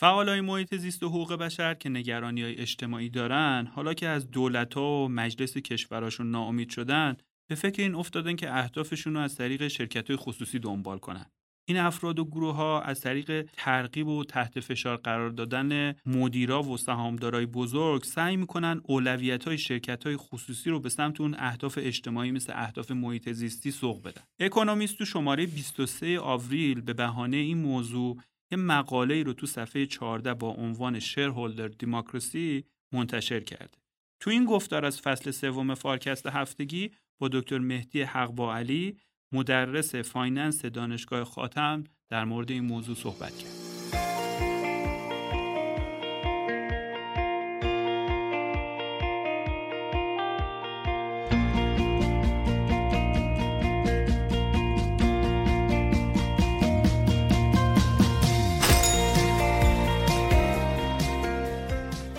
فعالای محیط زیست و حقوق بشر که نگرانی های اجتماعی دارن حالا که از دولت ها و مجلس کشوراشون ناامید شدن به فکر این افتادن که اهدافشون رو از طریق شرکت های خصوصی دنبال کنن. این افراد و گروه ها از طریق ترغیب و تحت فشار قرار دادن مدیرا و سهامدارای بزرگ سعی می‌کنن اولویت های شرکت های خصوصی رو به سمت اون اهداف اجتماعی مثل اهداف محیط زیستی سوق بدن. اکونومیست تو شماره 23 آوریل به بهانه این موضوع یه مقاله رو تو صفحه 14 با عنوان shareholder democracy منتشر کرده تو این گفتار از فصل سوم فارکست هفتگی با دکتر مهدی حقبا علی مدرس finance دانشگاه خاتم در مورد این موضوع صحبت کرد.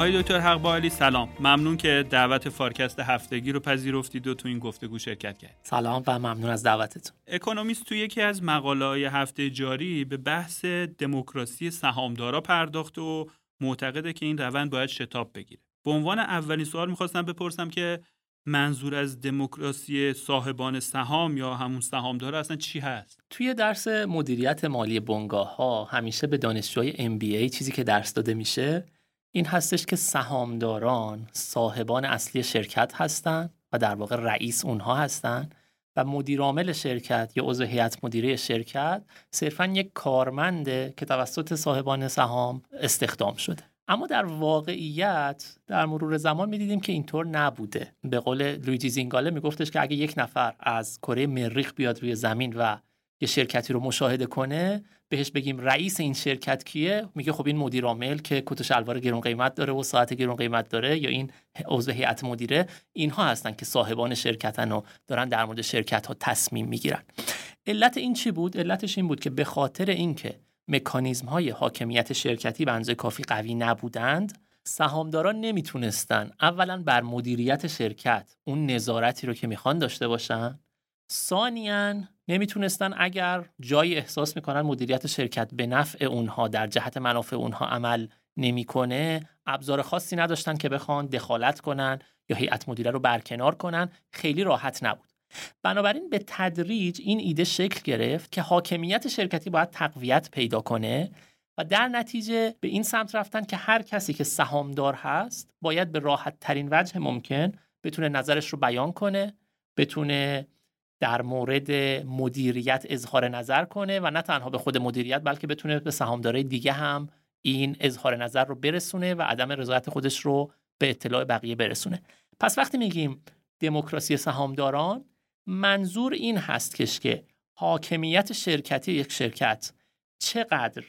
آقای دکتر حق علی سلام. ممنون که دعوت فارکست هفتگی رو پذیرفتید و تو این گفتگو شرکت کرد سلام و ممنون از دعوتتون. اکونومیست تو یکی از مقاله های هفته جاری به بحث دموکراسی سهامدارا پرداخت و معتقده که این روند باید شتاب بگیره. به عنوان اولین سوال می‌خواستم بپرسم که منظور از دموکراسی صاحبان سهام یا همون سهامدار اصلا چی هست؟ توی درس مدیریت مالی بنگاه ها همیشه به دانشجوی MBA چیزی که درس داده میشه این هستش که سهامداران صاحبان اصلی شرکت هستند و در واقع رئیس اونها هستند و مدیرعامل شرکت یا عضو هیئت مدیره شرکت صرفا یک کارمنده که توسط صاحبان سهام استخدام شده. اما در واقعیت در مرور زمان می‌دیدیم که اینطور نبوده. به قول لویجی زینگاله میگفتش که اگه یک نفر از کره مریخ بیاد روی زمین و یه شرکتی رو مشاهده کنه بهش بگیم رئیس این شرکت کیه؟ میگه خب این مدیر عامل که کت شلوار گرون قیمت داره و ساعت گرون قیمت داره یا این عضو هیئت مدیره اینها هستن که صاحبان شرکتن و دارن در مورد شرکت ها تصمیم می‌گیرن. علت این چی بود؟ علتش این بود که به خاطر اینکه مکانیزم های حاکمیت شرکتی به کافی قوی نبودند سهامداران نمی‌تونستن اولا بر مدیریت شرکت اون نظارتی رو که می‌خوان داشته باشن ثانیا نمی‌تونستن اگر جایی احساس می‌کنن مدیریت شرکت به نفع اونها در جهت منافع اونها عمل نمی‌کنه ابزار خاصی نداشتن که بخوان دخالت کنن یا هیئت مدیره رو برکنار کنن خیلی راحت نبود. بنابراین به تدریج این ایده شکل گرفت که حاکمیت شرکتی باید تقویت پیدا کنه و در نتیجه به این سمت رفتن که هر کسی که سهامدار هست باید به راحت ترین وجه ممکن بتونه نظرش رو بیان کنه بتونه در مورد مدیریت اظهار نظر کنه و نه تنها به خود مدیریت بلکه بتونه به سهامدارای دیگه هم این اظهار نظر رو برسونه و عدم رضایت خودش رو به اطلاع بقیه برسونه. پس وقتی میگیم دموکراسی سهامداران منظور این هست که حاکمیت شرکتی یک شرکت چقدر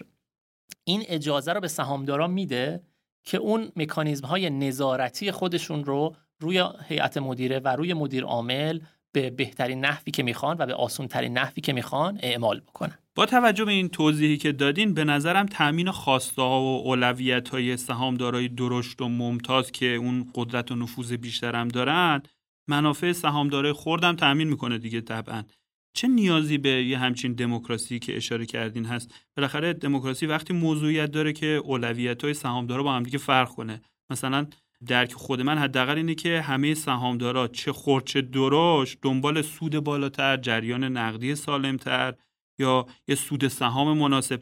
این اجازه رو به سهامداران میده که اون مکانیزم های نظارتی خودشون رو روی هیئت مدیره و روی مدیر عامل به بهترین نحوی که می‌خوان و به آسون ترین نحوی که می‌خوان اعمال بکنن. با توجه به این توضیحی که دادین به نظرم تامین خواسته ها و اولویت های سهامدارای درشت و ممتاز که اون قدرت و نفوذ بیشترم دارن منافع سهامدارای خوردم تامین می‌کنه دیگه طبعا. چه نیازی به یه همچین دموکراسی که اشاره کردین هست؟ بالاخره دموکراسی وقتی موضوعیت داره که اولویت های سهامدارا با هم دیگه فرق کنه. مثلا درک خود من حداقل اینه که همه سهامدارا چه خرد چه درشت دنبال سود بالاتر جریان نقدی سالمتر یا یه سود سهام مناسب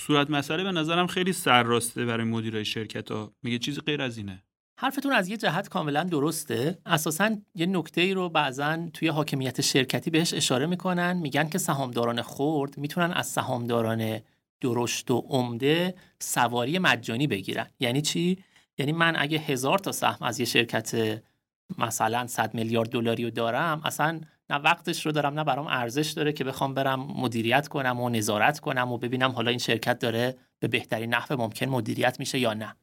صورت مسئله به نظرم خیلی سرراسته برای مدیرای شرکت ها میگه چیزی غیر از اینه. حرفتون از یه جهت کاملا درسته. اساسا یه نکته ای رو بعضا توی حاکمیت شرکتی بهش اشاره می‌کنن. میگن که سهامداران خرد می‌تونن از سهامداران درشت و عمده سواری مجانی بگیرن. یعنی چی؟ یعنی من اگه هزار تا سهم از یه شرکت مثلا 100 میلیارد دلاری رو دارم اصلا نه وقتش رو دارم نه برام ارزش داره که بخوام برم مدیریت کنم و نظارت کنم و ببینم حالا این شرکت داره به بهترین نحو ممکن مدیریت میشه یا نه.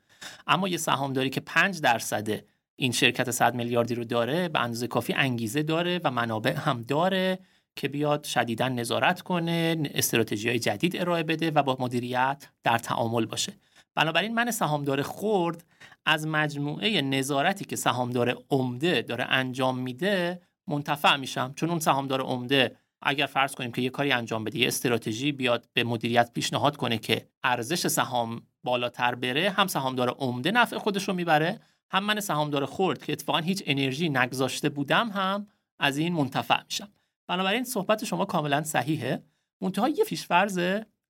اما یه سهامداری که 5 درصد این شرکت 100 میلیاردی رو داره به اندازه کافی انگیزه داره و منابع هم داره که بیاد شدیدا نظارت کنه استراتژی های جدید ارائه بده و با مدیریت در تعامل باشه. بنابراین من سهامدار خرد از مجموعه نظارتی که سهامدار عمده داره انجام میده منتفع میشم. چون اون سهامدار عمده اگر فرض کنیم که یه کاری انجام بده یه استراتژی بیاد به مدیریت پیشنهاد کنه که ارزش سهام بالاتر بره هم سهامدار عمده نفع خودش رو می‌بره هم من سهامدار خورد که اتفاقا هیچ انرژی نگذاشته بودم هم از این منتفع میشم. بنابراین صحبت شما کاملا صحیحه. منتها یه پیشفرض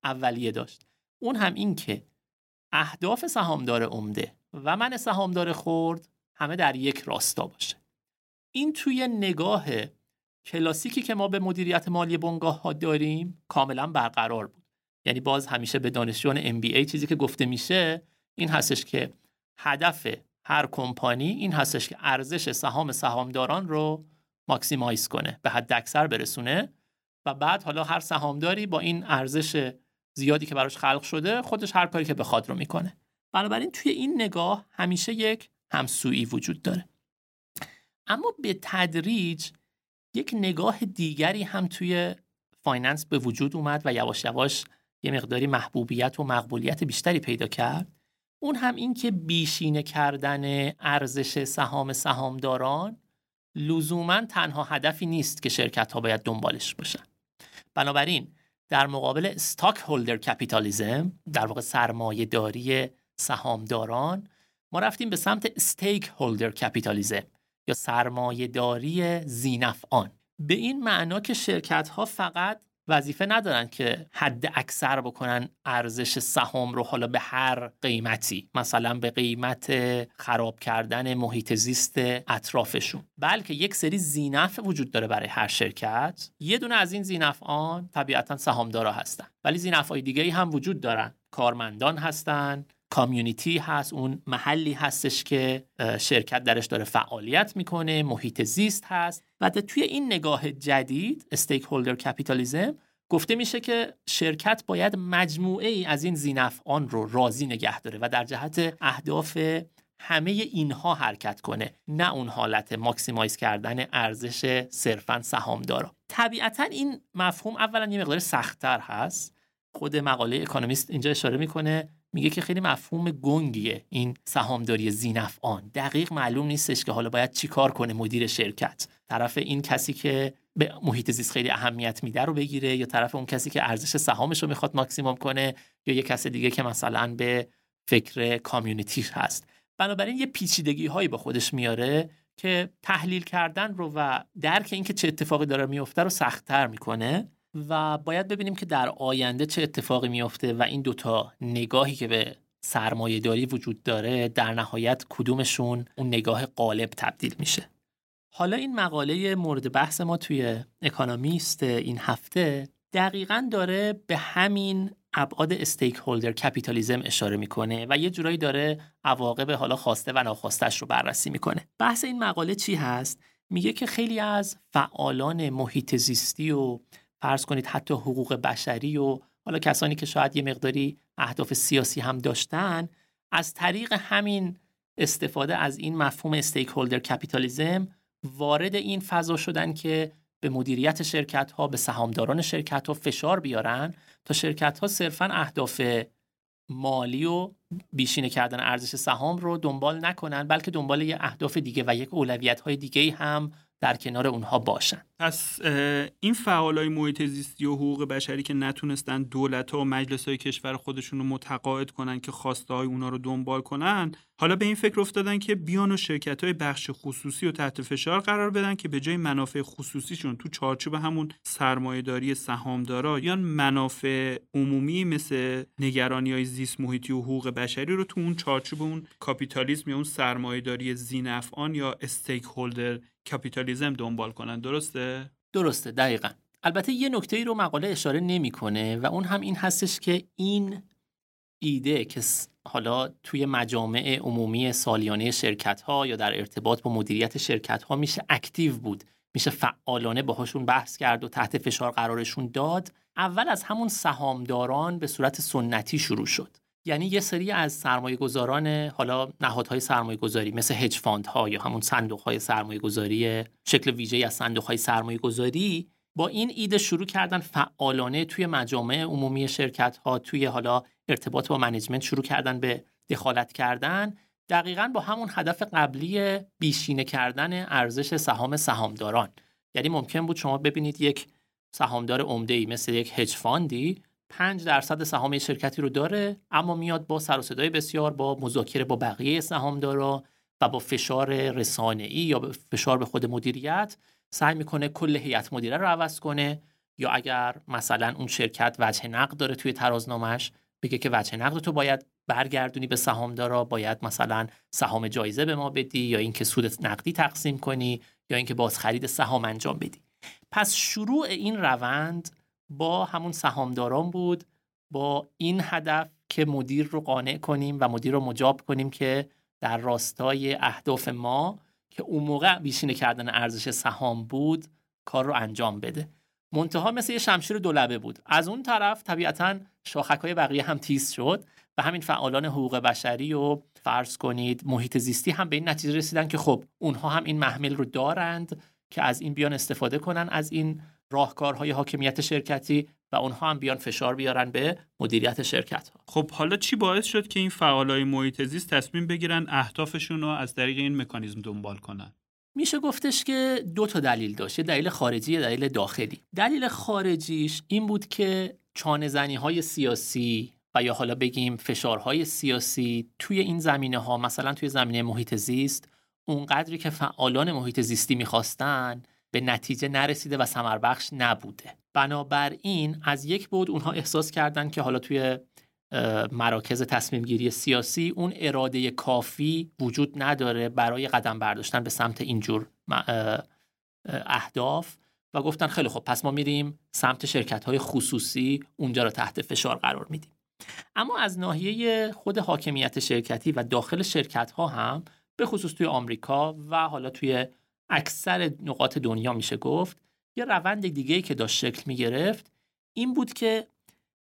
اولیه داشت. اون هم این که اهداف سهامدار عمده و من سهامدار خورد همه در یک راستا باشه. این توی نگاه کلاسیکی که ما به مدیریت مالی بنگاه ها داریم کاملا برقرار بود. یعنی باز همیشه به دانشجویان MBA چیزی که گفته میشه این هستش که هدف هر کمپانی این هستش که ارزش سهام سهامداران رو maximize کنه به حد اکثر برسونه و بعد حالا هر سهامداری با این ارزش زیادی که براش خلق شده خودش هر کاری که بخواد رو می‌کنه. بنابراین توی این نگاه همیشه یک همسویی وجود داره. اما به تدریج یک نگاه دیگری هم توی finance به وجود اومد و یواش یواش یه مقداری محبوبیت و مقبولیت بیشتری پیدا کرد. اون هم این که بیشینه کردن ارزش سهام سهامداران لزوما تنها هدفی نیست که شرکت ها باید دنبالش باشن. بنابراین در مقابل stockholder capitalism در واقع سرمایه داری سهامداران ما رفتیم به سمت stakeholder capitalism یا سرمایه داری ذینفعان. به این معنا که شرکت ها فقط وظیفه ندارن که حد اکثر بکنن ارزش سهام رو حالا به هر قیمتی مثلا به قیمت خراب کردن محیط زیست اطرافشون. بلکه یک سری زینف وجود داره برای هر شرکت. یه دونه از این زینفعان طبیعتا سهامدارا هستن. ولی زینفعای دیگه هم وجود دارن. کارمندان هستن. کامیونیتی هست اون محلی هستش که شرکت درش داره فعالیت می‌کنه محیط زیست هست. و توی این نگاه جدید استیک هولدر کپیتالیزم گفته میشه که شرکت باید مجموعه ای از این زینفعان رو راضی نگه داره و در جهت اهداف همه اینها حرکت کنه نه اون حالت ماکسیمایز کردن ارزش صرفا سهامدارا. طبیعتا این مفهوم اولا یه مقدار سختتر هست. خود مقاله اکونومیست اینجا اشاره می‌کنه میگه که خیلی مفهوم گنگیه این سهامداری زینفعان. دقیق معلوم نیستش که حالا باید چیکار کنه مدیر شرکت. طرف این کسی که به محیط زیست خیلی اهمیت میده رو بگیره یا طرف اون کسی که ارزش سهامش رو می‌خواد ماکسیموم کنه یا یه کس دیگه که مثلا به فکر کامیونیتی هست. بنابراین یه پیچیدگی هایی با خودش میاره که تحلیل کردن رو و درک اینکه چه اتفاقی داره میفته رو سختتر می‌کنه. و باید ببینیم که در آینده چه اتفاقی میافته و این دوتا نگاهی که به سرمایه داری وجود داره در نهایت کدومشون اون نگاه قالب تبدیل میشه. حالا این مقاله مورد بحث ما توی اکانومیست این هفته دقیقا داره به همین ابعاد stakeholder capitalism اشاره می‌کنه و یه جورایی داره عواقب حالا خواسته و ناخواستش رو بررسی می‌کنه. بحث این مقاله چی هست؟ میگه که خیلی از فعالان محیط زیستی و فرض کنید حتی حقوق بشری و حالا کسانی که شاید یه مقداری اهداف سیاسی هم داشتن از طریق همین استفاده از این مفهوم stakeholder capitalism وارد این فضا شدن که به مدیریت شرکت ها به سهامداران شرکت ها فشار بیارن تا شرکت ها صرفا اهداف مالی و بیشینه کردن ارزش سهام رو دنبال نکنن بلکه دنبال یه اهداف دیگه و یک اولویت های دیگه هم در کنار اونها باشن. پس این فعالای محیط زیستی و حقوق بشری که نتونستن دولت ها و مجلس های کشور خودشون رو متقاعد کنن که خواسته های اونا رو دنبال کنن حالا به این فکر افتادن که بیان و شرکت های بخش خصوصی و تحت فشار قرار بدن که به جای منافع خصوصیشون تو چارچوب همون سرمایهداری سهامدارا یا منافع عمومی مثل نگرانی های زیست محیطی و حقوق بشری رو تو اون چارچوب اون کاپیتالیسم یا اون سرمایهداری زینفعان یا استیک هولدر کاپیتالیزم دنبال کنن. درسته؟ درسته دقیقا. البته یه نکته ای رو مقاله اشاره نمی‌کنه و اون هم این هستش که این ایده که حالا توی مجامع عمومی سالیانه شرکت ها یا در ارتباط با مدیریت شرکت ها میشه active بود. میشه فعالانه باهاشون بحث کرد و تحت فشار قرارشون داد. اول از همون سهامداران به صورت سنتی شروع شد. یعنی یه سری از سرمایه گذاران حالا نهادهای سرمایه گذاری مثل hedge fund ها یا همون صندوق های سرمایه گذاری شکل ویژه از صندوق های سرمایه گذاری با این ایده شروع کردن فعالانه توی مجامع عمومی شرکت ها توی حالا ارتباط با management شروع کردن به دخالت کردن. دقیقا با همون هدف قبلی بیشینه کردن ارزش سهام سهامداران. یعنی ممکن بود شما ببینید یک سهامدار عمده ای مثل یک hedge fund ی 5 درصد سهام شرکتی رو داره اما میاد با سر و صدای بسیار با مذاکره با بقیه سهامدارا و با فشار رسانه‌ای یا فشار به خود مدیریت سعی می‌کنه کل هیئت مدیره رو عوض کنه یا اگر مثلا اون شرکت وجه نقد داره توی ترازنامش بگه که وجه نقد تو باید برگردونی به سهامدارا باید مثلا سهام جایزه به ما بدی یا اینکه سود نقدی تقسیم کنی یا اینکه باز خرید سهام انجام بدی. پس شروع این روند با همون سهامداران بود با این هدف که مدیر رو قانع کنیم و مدیر رو مجاب کنیم که در راستای اهداف ما که اون موقع بیشینه کردن ارزش سهام بود کار رو انجام بده. منتها مثل یه شمشیر دولبه بود. از اون طرف طبیعتا شاخک های بقیه هم تیز شد و همین فعالان حقوق بشری و فرض کنید محیط زیستی هم به این نتیجه رسیدن که خب اونها هم این محمل رو دارند که از این بیان استفاده کنن از این راهکارهای حاکمیت شرکتی و اونها هم بیان فشار بیارن به مدیریت شرکت ها خب حالا چی باعث شد که این فعالای محیط زیست تصمیم بگیرن اهدافشون رو از طریق این مکانیزم دنبال کنن؟ میشه گفتش که دو تا دلیل داشت دلیل خارجی یه دلیل داخلی. دلیل خارجیش این بود که چانه های سیاسی و یا حالا بگیم فشارهای سیاسی توی این زمینه ها مثلا توی زمینه محیط زیست اونقدری که فعالان محیط زیستی می‌خواستن به نتیجه نرسیده و سمربخش نبوده. بنابراین از یک بود اونها احساس کردند که حالا توی مراکز تصمیم گیری سیاسی اون اراده کافی وجود نداره برای قدم برداشتن به سمت اینجور اهداف و گفتن خیلی خب پس ما میریم سمت شرکت های خصوصی اونجا رو تحت فشار قرار میدیم. اما از ناحیه خود حاکمیت شرکتی و داخل شرکت ها هم به خصوص توی آمریکا و حالا توی اکثر نقاط دنیا میشه گفت یه روند دیگه که داشت شکل می‌گرفت این بود که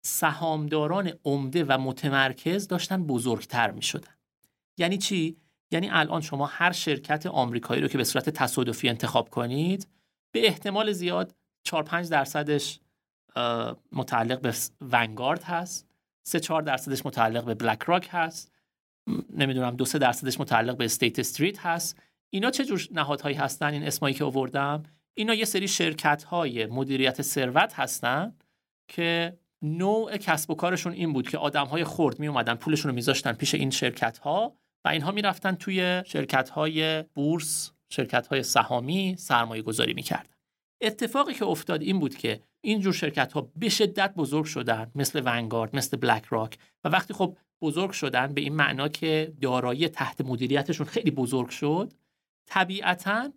سهامداران عمده و متمرکز داشتن بزرگتر می شدن. یعنی چی؟ یعنی الان شما هر شرکت آمریکایی رو که به صورت تصادفی انتخاب کنید به احتمال زیاد 4 5 درصدش متعلق به ونگارد هست 3 4 درصدش متعلق به بلک راک هست نمی‌دونم 2 3 درصدش متعلق به استیت استریت هست اینا چه جور نهادهایی هستن؟ این اسمایی که آوردم. اینا یه سری شرکت های مدیریت ثروت هستن که نوع کسب و کارشون این بود که آدم های خرد می اومدن پولشون رو میذاشتن پیش این شرکت ها و اینها می‌رفتن توی شرکت های بورس شرکت های سهامی سرمایه گذاری می‌کردن. اتفاقی که افتاد این بود که اینجور شرکت ها به شدت بزرگ شدن مثل ونگارد مثل بلک راک و وقتی خب بزرگ شدن به این معنا که دارایی تحت مدیریتشون خیلی بزرگ شد طبیعتا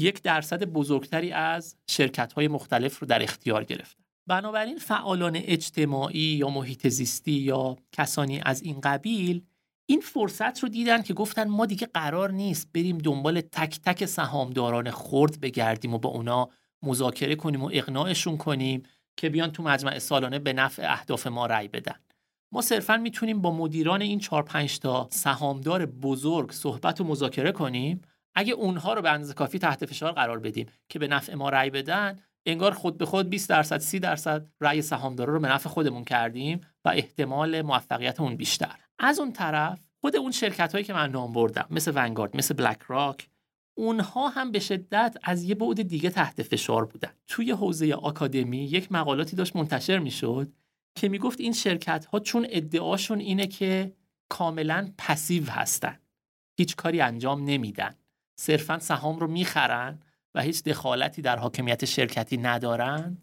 یک درصد بزرگتری از شرکت های مختلف رو در اختیار گرفتن. بنابراین فعالان اجتماعی یا محیط زیستی یا کسانی از این قبیل این فرصت رو دیدن که گفتن ما دیگه قرار نیست بریم دنبال تک تک سهامداران خرد بگردیم و با اونا مذاکره کنیم و اقناعشون کنیم که بیان تو مجمع سالانه به نفع اهداف ما رأی بدن. ما صرفا می‌تونیم با مدیران این 4 5 تا سهامدار بزرگ صحبت و مذاکره کنیم اگه اونها رو به اندازه کافی تحت فشار قرار بدیم که به نفع ما رأی بدن انگار خود به خود 20 درصد 30 درصد رأی سهامدارا رو به نفع خودمون کردیم و احتمال موفقیتمون بیشتر. از اون طرف خود اون شرکت هایی که من نام بردم مثل ونگارد مثل بلک راک اونها هم به شدت از یه بعد دیگه تحت فشار بودن. توی حوزه آکادمی یک مقالاتی داشت منتشر می‌شد که می‌گفت این شرکت ها چون ادعاشون اینه که کاملا پسیو هستن. هیچ کاری انجام نمیدن. صرفا سهام رو می‌خرن و هیچ دخالتی در حاکمیت شرکتی ندارن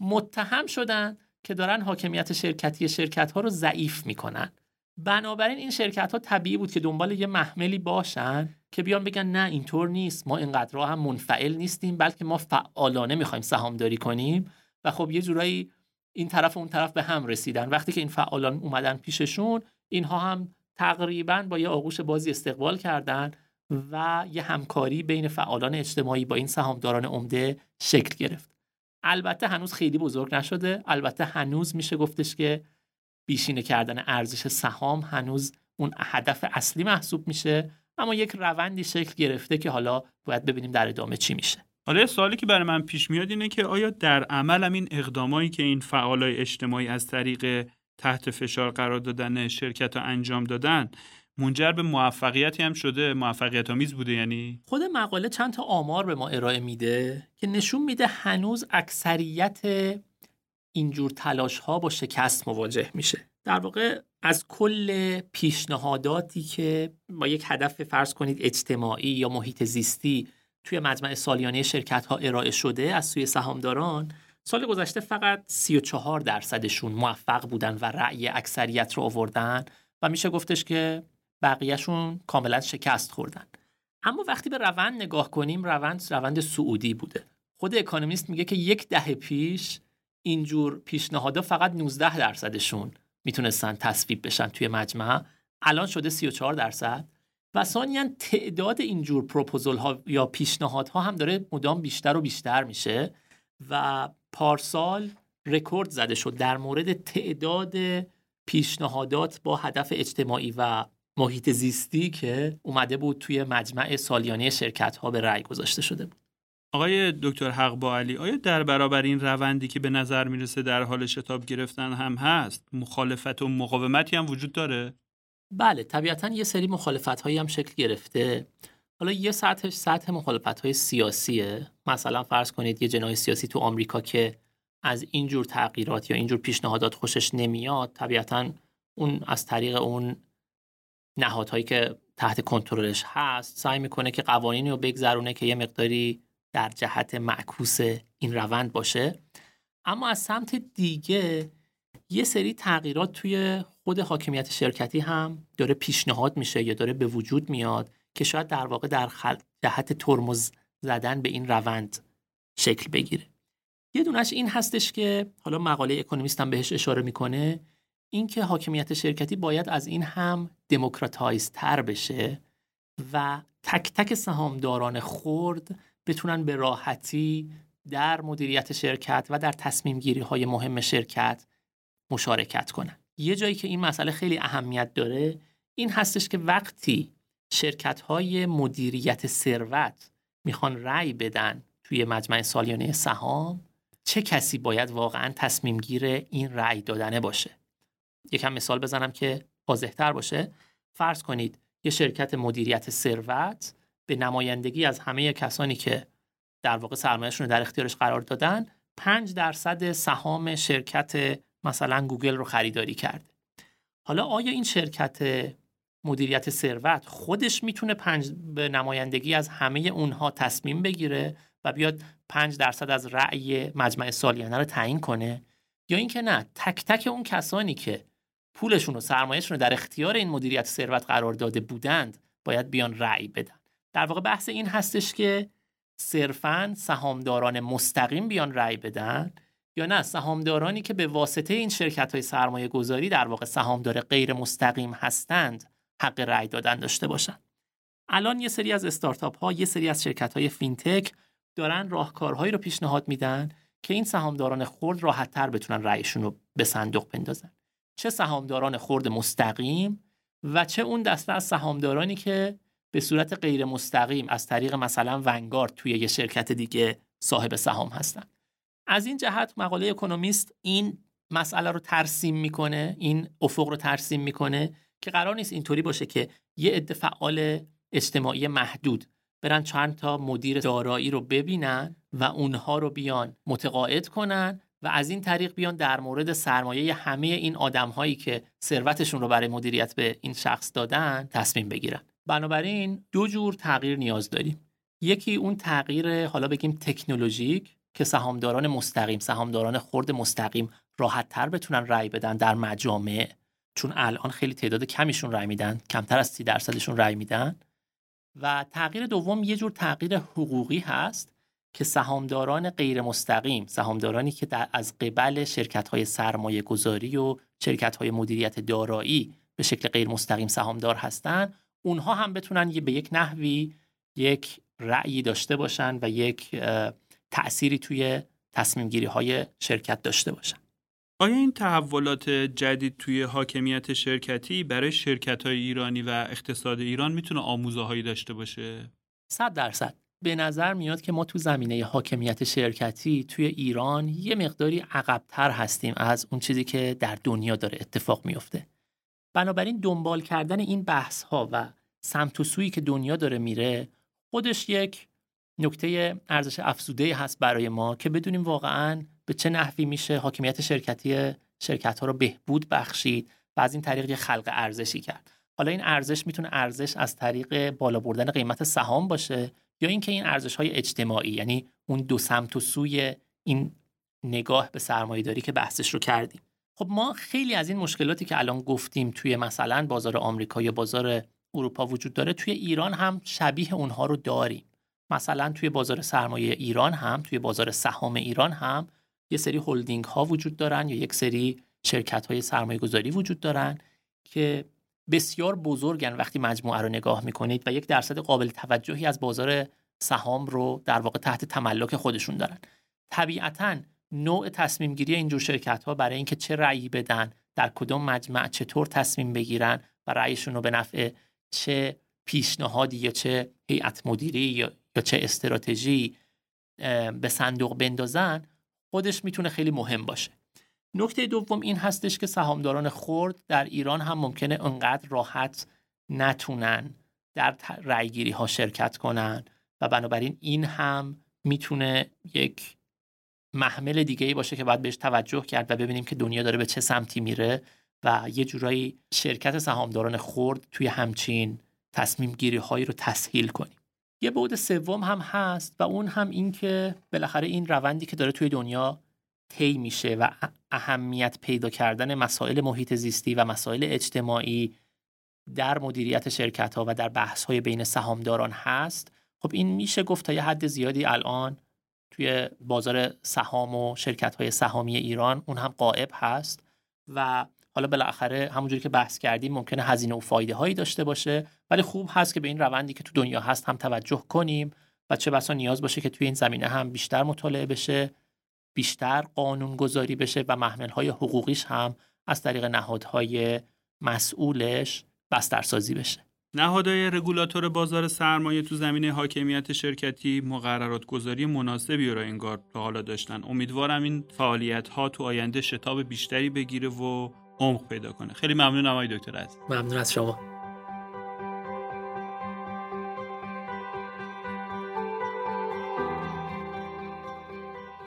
متهم شدن که دارن حاکمیت شرکتی شرکت ها رو ضعیف می‌کنن. بنابراین این شرکت ها طبیعی بود که دنبال یه محملی باشن که بیان بگن نه اینطور نیست ما اینقدر هم منفعل نیستیم بلکه ما فعالانه می‌خوایم سهامداری کنیم. و خب یه جورایی این طرف و اون طرف به هم رسیدن. وقتی که این فعالان اومدن پیششون اینها هم تقریبا با یه آغوش بازی استقبال کردن و یه همکاری بین فعالان اجتماعی با این سهامداران عمده شکل گرفت. البته هنوز خیلی بزرگ نشده. البته هنوز میشه گفتش که بیشینه کردن ارزش سهام هنوز اون هدف اصلی محسوب میشه اما یک روندی شکل گرفته که حالا باید ببینیم در ادامه چی میشه. حالا سوالی که برای من پیش میاد اینه که آیا در عمل این اقدامایی که این فعالای اجتماعی از طریق تحت فشار قرار دادن شرکت ها انجام دادن منجر به موفقیتی هم شده موفقیت آمیز بوده یعنی؟ خود مقاله چند تا آمار به ما ارائه میده که نشون میده هنوز اکثریت اینجور تلاش ها با شکست مواجه میشه. در واقع از کل پیشنهاداتی که با یک هدف فرض کنید اجتماعی یا محیط زیستی توی مجمع سالیانه شرکت ها ارائه شده از سوی سهامداران سال گذشته فقط 34 درصدشون موفق بودن و رأی اکثریت رو آوردن و میشه گفتش که بقیهشون کاملا شکست خوردن. اما وقتی به روند نگاه کنیم روند روند سعودی بوده. خود اکانومیست میگه که یک دهه پیش اینجور پیشنهادها فقط 19 درصدشون می‌تونستن تصویب بشن توی مجمع. الان شده 34 درصد. و ثانیا تعداد اینجور پروپوزل ها یا پیشنهادها هم داره مدام بیشتر و بیشتر میشه. و پارسال رکورد زده شد در مورد تعداد پیشنهادات با هدف اجتماعی و محیط زیستی که اومده بود توی مجمع سالیانه شرکت ها به رأی گذاشته شده بود. آقای دکتر حق با علی آیا در برابر این روندی که به نظر می‌رسه در حال شتاب گرفتن هم هست مخالفت و مقاومتی هم وجود داره؟ بله طبیعتا یه سری مخالفت هایی هم شکل گرفته. حالا یه سطحش سطح مخالفت های سیاسیه. مثلا فرض کنید یه جناح سیاسی تو آمریکا که از اینجور تغییرات یا اینجور پیشنهادات خوشش نمیاد طبیعتا اون از طریق اون نهادهایی که تحت کنترلش هست سعی می‌کنه که قوانینی رو بگذرونه که یه مقداری در جهت معکوس این روند باشه. اما از سمت دیگه یه سری تغییرات توی خود حاکمیت شرکتی هم داره پیشنهاد میشه یا داره به وجود میاد که شاید در واقع در خل... جهت ترمز زدن به این روند شکل بگیره. یه دونش این هستش که حالا مقاله اکونومیست هم بهش اشاره می‌کنه. اینکه حاکمیت شرکتی باید از این هم دموکراتایز تر بشه و تک تک سهامداران خرد بتونن به راحتی در مدیریت شرکت و در تصمیم گیری های مهم شرکت مشارکت کنن. یه جایی که این مسئله خیلی اهمیت داره این هستش که وقتی شرکت های مدیریت ثروت می‌خوان رأی بدن توی مجمع سالیانه سهام چه کسی باید واقعا تصمیم گیر این رأی دادنه باشه؟ یکم مثال بزنم که واضحتر باشه. فرض کنید یه شرکت مدیریت ثروت به نمایندگی از همه کسانی که در واقع سرمایهشون رو در اختیارش قرار دادن 5 درصد سهام شرکت مثلا گوگل رو خریداری کرده. حالا آیا این شرکت مدیریت ثروت خودش می‌تونه پنج به نمایندگی از همه اونها تصمیم بگیره و بیاد 5 درصد از رأی مجمع سالیانه رو تعیین کنه؟ یا اینکه نه تک تک اون کسانی که پولشون و سرمایهشون رو در اختیار این مدیریت ثروت قرار داده بودند باید بیان رأی بدن. در واقع بحث این هستش که صرفا سهامداران مستقیم بیان رأی بدن یا نه؟ سهامدارانی که به واسطه این شرکت های سرمایه گذاری در واقع سهامدار غیر مستقیم هستند حق رأی دادن داشته باشند الان یه سری از استارتاپ ها یه سری از شرکت های فینتک دارن راهکارهایی رو پیشنهاد میدن که این سهامداران خرد راحتتر بتونن رأیشون رو به صندوق بندازن. چه سهامداران خرد مستقیم و چه اون دسته از سهامدارانی که به صورت غیر مستقیم از طریق مثلا ونگارد توی یه شرکت دیگه صاحب سهام هستن. از این جهت مقاله اکونومیست این مسئله رو ترسیم می‌کنه این افق رو ترسیم می‌کنه که قرار نیست اینطوری باشه که یه عده فعال اجتماعی محدود برن چند تا مدیر دارایی رو ببینن و اونها رو بیان متقاعد کنن و از این طریق بیان در مورد سرمایه همه این آدم هایی که ثروتشون رو برای مدیریت به این شخص دادن تصمیم بگیرن. بنابراین دو جور تغییر نیاز داریم. یکی اون تغییر حالا بگیم تکنولوژیک که سهامداران مستقیم سهامداران خرد مستقیم راحت تر بتونن رأی بدن در مجامع چون الان خیلی تعداد کمیشون رأی میدن کمتر از 30 درصدشون رأی میدن. و تغییر دوم یه جور تغییر حقوقی هست. که سهامداران غیر مستقیم سهامدارانی که در از قبل شرکت های سرمایه گذاری و شرکت های مدیریت دارایی به شکل غیر مستقیم سهامدار هستند اونها هم بتونن به یک نحوی یک رأیی داشته باشن و یک تأثیری توی تصمیم گیری های شرکت داشته باشن آیا این تحولات جدید توی حاکمیت شرکتی برای شرکت های ایرانی و اقتصاد ایران می‌تونه آموزه هایی داشته باشه؟ صد درصد به نظر میاد که ما تو زمینه حاکمیت شرکتی توی ایران یه مقداری عقبتر هستیم از اون چیزی که در دنیا داره اتفاق میفته. بنابراین دنبال کردن این بحث ها و سمت و سویی که دنیا داره میره خودش یک نکته ارزش افزوده هست برای ما که بدونیم واقعا به چه نحوی میشه حاکمیت شرکتی شرکت ها رو بهبود بخشید و از این طریق یه خلق ارزشی کرد. حالا این ارزش می‌تونه ارزش از طریق بالا بردن قیمت سهام باشه یا اینکه این ارزش های اجتماعی یعنی اون دو سمت و سوی این نگاه به سرمایه داری که بحثش رو کردیم. خب ما خیلی از این مشکلاتی که الان گفتیم توی مثلا بازار آمریکا یا بازار اروپا وجود داره توی ایران هم شبیه اونها رو داریم. مثلا توی بازار سرمایه ایران هم توی بازار سهام ایران هم یه سری هلدینگ ها وجود دارن یا یک سری شرکت های سرمایه گذاری وجود دارن که بسیار بزرگن وقتی مجموعه رو نگاه می‌کنید و یک درصد قابل توجهی از بازار سهام رو در واقع تحت تملک خودشون دارن. طبیعتا نوع تصمیم گیری اینجور شرکت ها برای اینکه چه رأیی بدن در کدام مجمع چطور تصمیم بگیرن و رأیشون رو به نفع چه پیشنهادی یا چه هیئت مدیری یا, یا چه استراتژی به صندوق بندازن خودش می‌تونه خیلی مهم باشه. نکته دوم این هستش که سهامداران خرد در ایران هم ممکنه انقدر راحت نتونن در رأیگیری ها شرکت کنن و بنابراین این هم می‌تونه یک محمل دیگه ای باشه که باید بهش توجه کرد و ببینیم که دنیا داره به چه سمتی میره و یه جورایی شرکت سهامداران خرد توی همچین تصمیم گیری هایی رو تسهیل کنیم. یه بعد سوم هم هست و اون هم این که بالاخره این روندی که داره توی دنیا طی میشه و اهمیت پیدا کردن مسائل محیط زیستی و مسائل اجتماعی در مدیریت شرکت ها و در بحث های بین سهامداران هست. خب این میشه گفت تا یه حد زیادی الان توی بازار سهام و شرکت های سهامی ایران اون هم قائب هست و حالا بالاخره همونجوری که بحث کردیم ممکنه هزینه و فایده هایی داشته باشه ولی خوب هست که به این روندی که تو دنیا هست هم توجه کنیم و چه بسا نیاز باشه که توی این زمینه هم بیشتر مطالعه بشه. بیشتر قانون گذاری بشه و محمل های حقوقیش هم از طریق نهادهای مسئولش بسترسازی بشه. نهادهای رگولاتور بازار سرمایه تو زمینه حاکمیت شرکتی مقررات گذاری مناسبی را انگار تا حالا داشتن. امیدوارم این فعالیت ها تو آینده شتاب بیشتری بگیره و عمق پیدا کنه. خیلی ممنونم آقای دکتر عزیز. ممنون از شما.